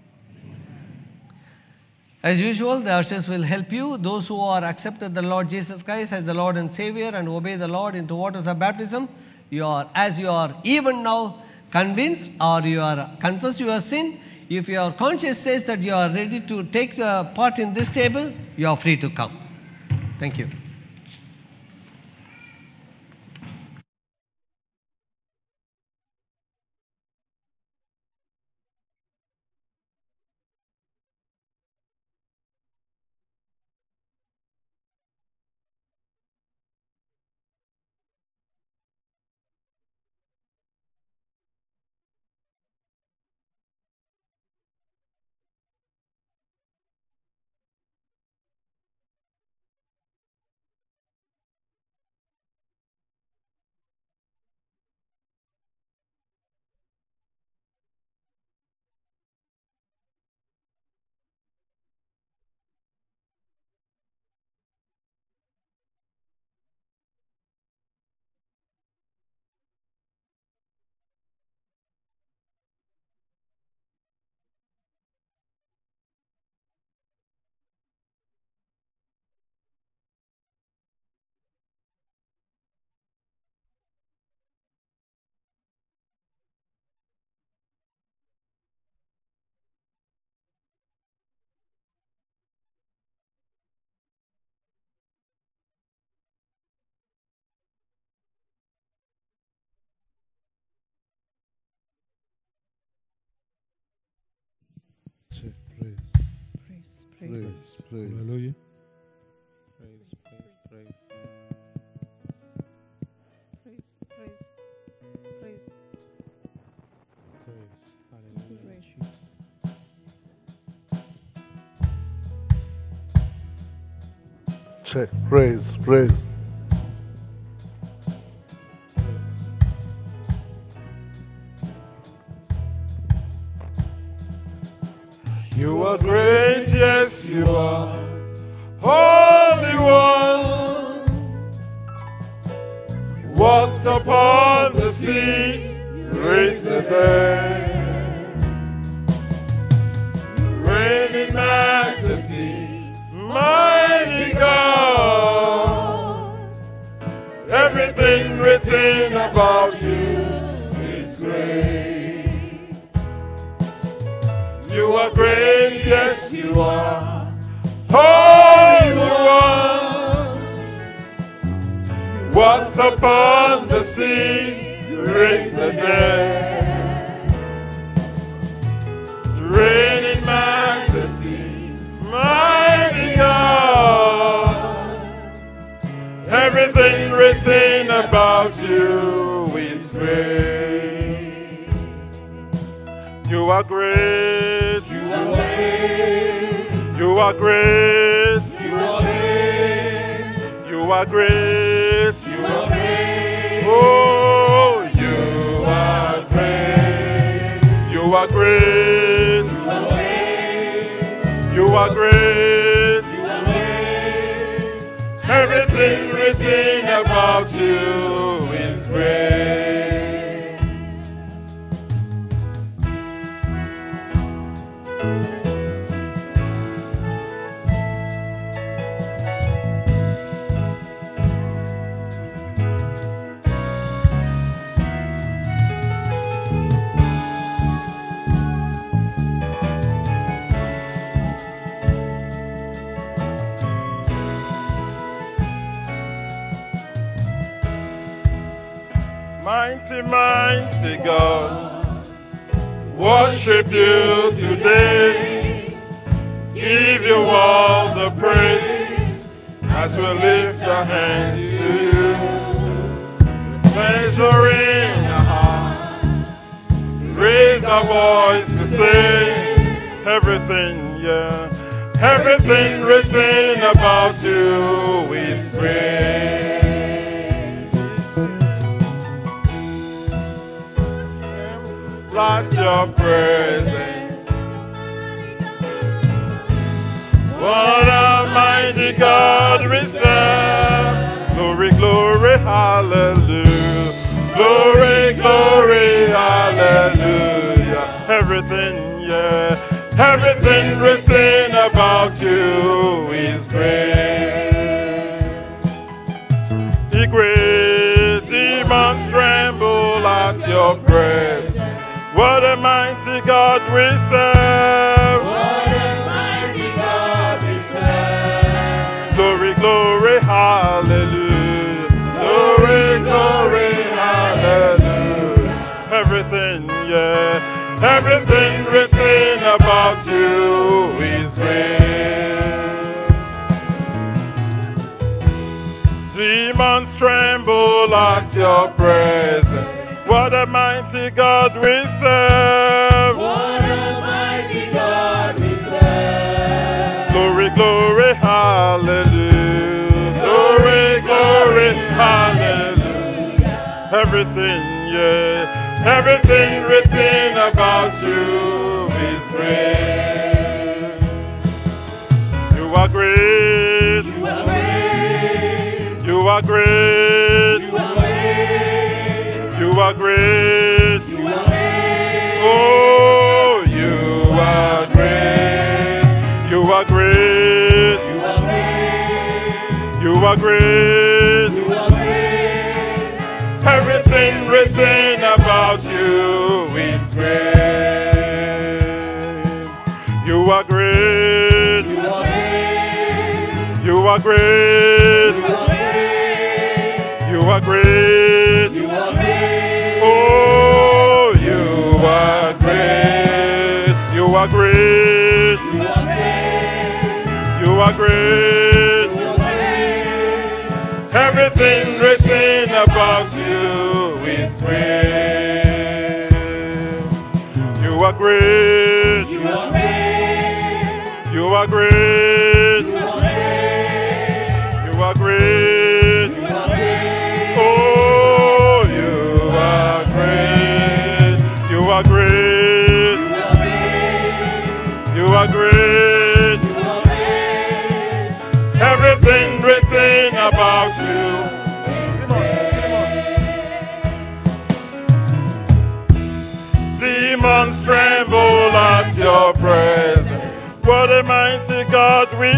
As usual, the ushers will help you. Those who are accepted the Lord Jesus Christ as the Lord and Savior and obey the Lord into waters of baptism, you are, as you are even now convinced or you are confessed your sin, if your conscience says that you are ready to take the part in this table, you are free to come. Thank you. Praise, praise, Praise, praise, praise. praise. Hallelujah. Praise, praise, praise. Praise, praise, praise, Praise. Hallelujah. praise. Check. Praise, praise. Mighty, mighty God, worship you today. Give you all the praise as we lift our hands to you. Pleasure in our heart, raise our voice to say everything, yeah. Everything written about you is great. Light your presence. What a mighty God we serve. Glory, glory, hallelujah. Glory, glory, hallelujah. Everything, yeah. Everything written about you is great. Igwe, demons tremble at your presence. What a mighty God we serve. What a mighty God we serve. Glory, glory, hallelujah. Glory, glory, hallelujah. Everything, yeah. Everything written about you is great. Demons tremble at your presence. What a mighty God we serve. What a mighty God we serve. Glory, glory, hallelujah. Glory, glory, hallelujah. Everything, yeah. Everything written about you is great. You are great. You are great. You are great. Are great. You are great. Oh, you are great. You are great. You are great. You are great. You are great. Everything written about you is great. You are great. You are great. You are great. You are great. You are great. You are great. Everything written about you is great. You are great. You are great. You are great. Presence. What a mighty God we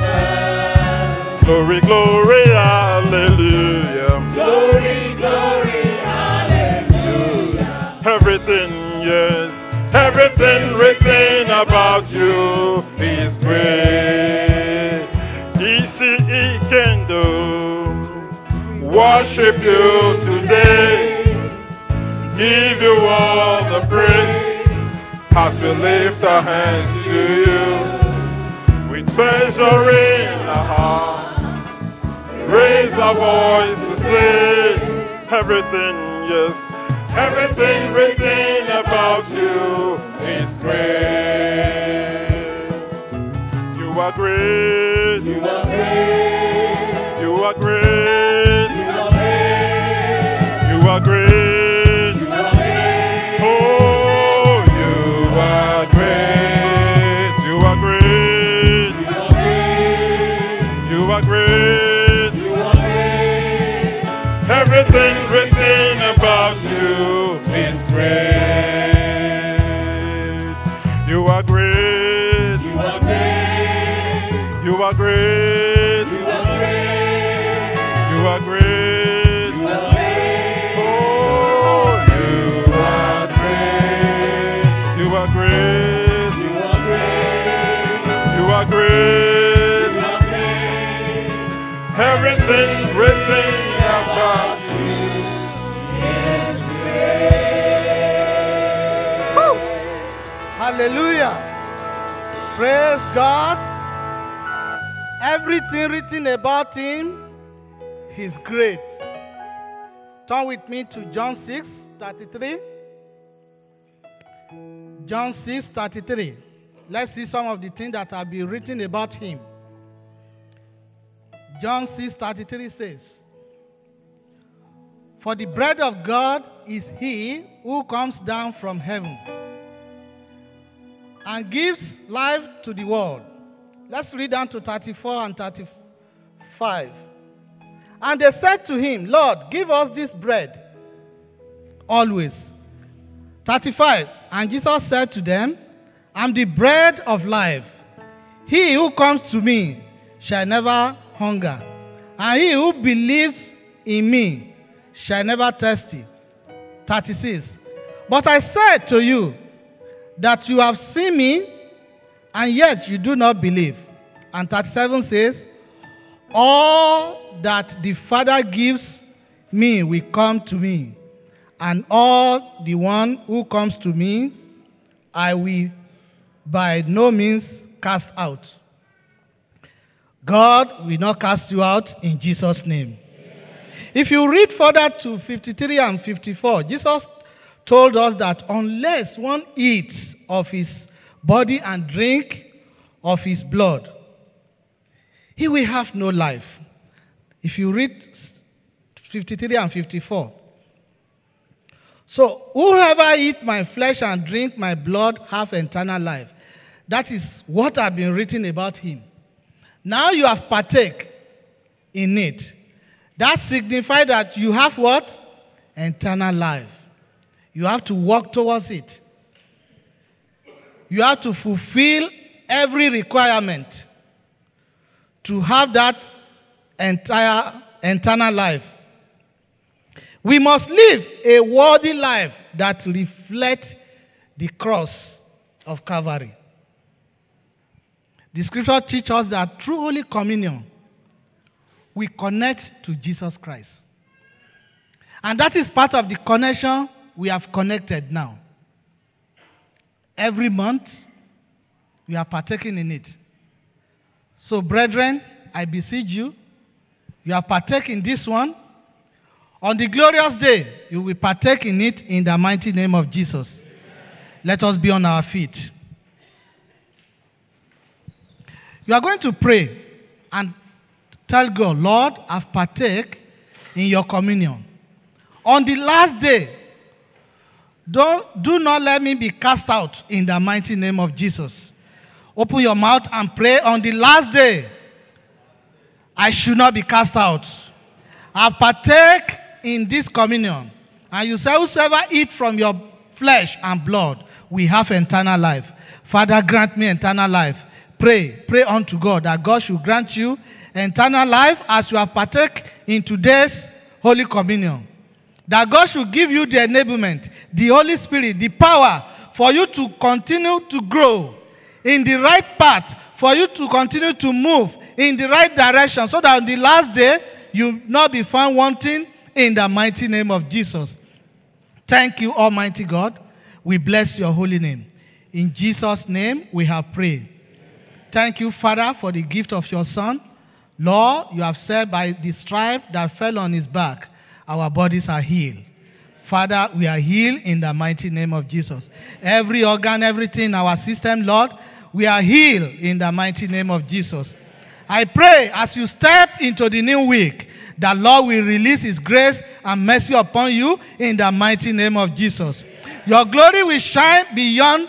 serve. Glory, glory, hallelujah. Glory, glory, hallelujah. Everything, yes, everything written about you is great. Easy, he can do. Worship you today. Give you all as we lift our hands to you with pleasure in our heart. Raise our voice to say everything, yes, everything written about you is great. You are great. You are great. You are great. You are great. You are great. About you God. Everything written about him is great. Turn with me to John 6 33. John 6 33. Let's see some of the things that have been written about him. John 6 33 says, For the bread of God is he who comes down from heaven and gives life to the world. Let's read down to 34 and 35. And they said to him, Lord, give us this bread always. 35. And Jesus said to them, I'm the bread of life. He who comes to me shall never hunger, and he who believes in me shall never thirst. 36. But I said to you that you have seen me, and yet you do not believe. And 37 says, All that the Father gives me will come to me, and all the one who comes to me, I will by no means cast out. God will not cast you out in Jesus' name. If you read further to 53 and 54, Jesus told us that unless one eats of his body and drink of his blood, he will have no life. If you read 53 and 54. So, whoever eat my flesh and drink my blood have eternal life. That is what I've been written about him. Now you have partake in it. That signifies that you have what? Eternal life. You have to work towards it. You have to fulfill every requirement to have that entire eternal life. We must live a worthy life that reflects the cross of Calvary. The scripture teaches us that through Holy Communion, we connect to Jesus Christ. And that is part of the connection we have connected now. Every month, we are partaking in it. So, brethren, I beseech you, you are partaking this one. On the glorious day, you will partake in it in the mighty name of Jesus. Let us be on our feet. You are going to pray and tell God, Lord, I've partake in your communion. On the last day, Don't, do not let me be cast out in the mighty name of Jesus. Open your mouth and pray on the last day. I should not be cast out. I partake in this communion. And you say, Whosoever eat from your flesh and blood, we have eternal life. Father, grant me eternal life. Pray, pray unto God that God should grant you eternal life as you have partake in today's Holy Communion. That God should give you the enablement, the Holy Spirit, the power for you to continue to grow in the right path, for you to continue to move in the right direction, so that on the last day you not be found wanting in the mighty name of Jesus. Thank you, Almighty God. We bless your holy name. In Jesus' name we have prayed. Thank you, Father, for the gift of your Son. Lord, you have said by the stripe that fell on his back, our bodies are healed. Father, we are healed in the mighty name of Jesus. Every organ, everything in our system, Lord, we are healed in the mighty name of Jesus. I pray as you step into the new week, that Lord will release his grace and mercy upon you in the mighty name of Jesus. Your glory will shine beyond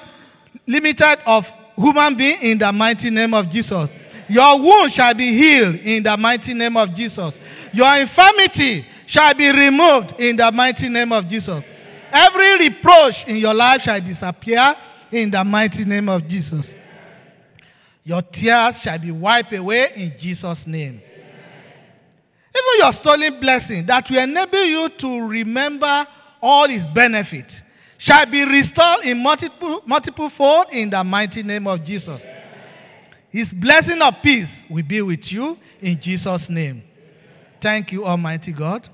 limited of human being in the mighty name of Jesus. Your wound shall be healed in the mighty name of Jesus. Your infirmity shall be removed in the mighty name of Jesus. Every reproach in your life shall disappear in the mighty name of Jesus. Your tears shall be wiped away in Jesus' name. Even your stolen blessing that will enable you to remember all his benefits shall be restored in multiple, multiple fold in the mighty name of Jesus. His blessing of peace will be with you in Jesus' name. Thank you, Almighty God.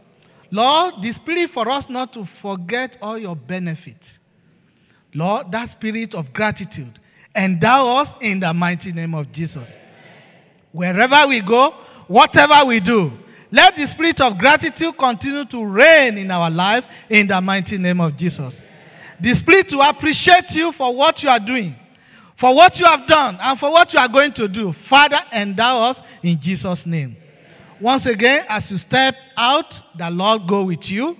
Lord, the spirit for us not to forget all your benefits. Lord, that spirit of gratitude, endow us in the mighty name of Jesus. Wherever we go, whatever we do, let the spirit of gratitude continue to reign in our life in the mighty name of Jesus. The spirit to appreciate you for what you are doing, for what you have done, and for what you are going to do. Father, endow us in Jesus' name. Once again, as you step out, the Lord go with you,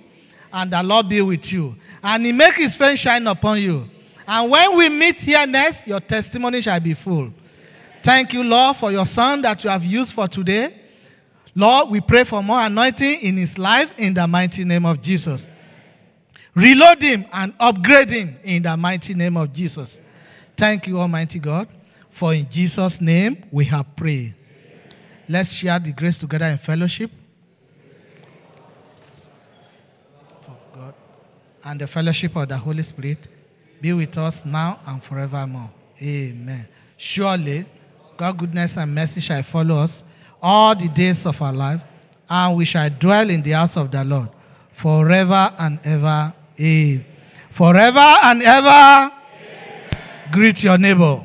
and the Lord be with you. And He make His face shine upon you. And when we meet here next, your testimony shall be full. Thank you, Lord, for your son that you have used for today. Lord, we pray for more anointing in his life in the mighty name of Jesus. Reload him and upgrade him in the mighty name of Jesus. Thank you, Almighty God, for in Jesus' name we have prayed. Let's share the grace together in fellowship. Of God and the fellowship of the Holy Spirit be with us now and forevermore. Amen. Surely, God's goodness and mercy shall follow us all the days of our life, and we shall dwell in the house of the Lord forever and ever. Amen. Forever and ever. Greet your neighbor.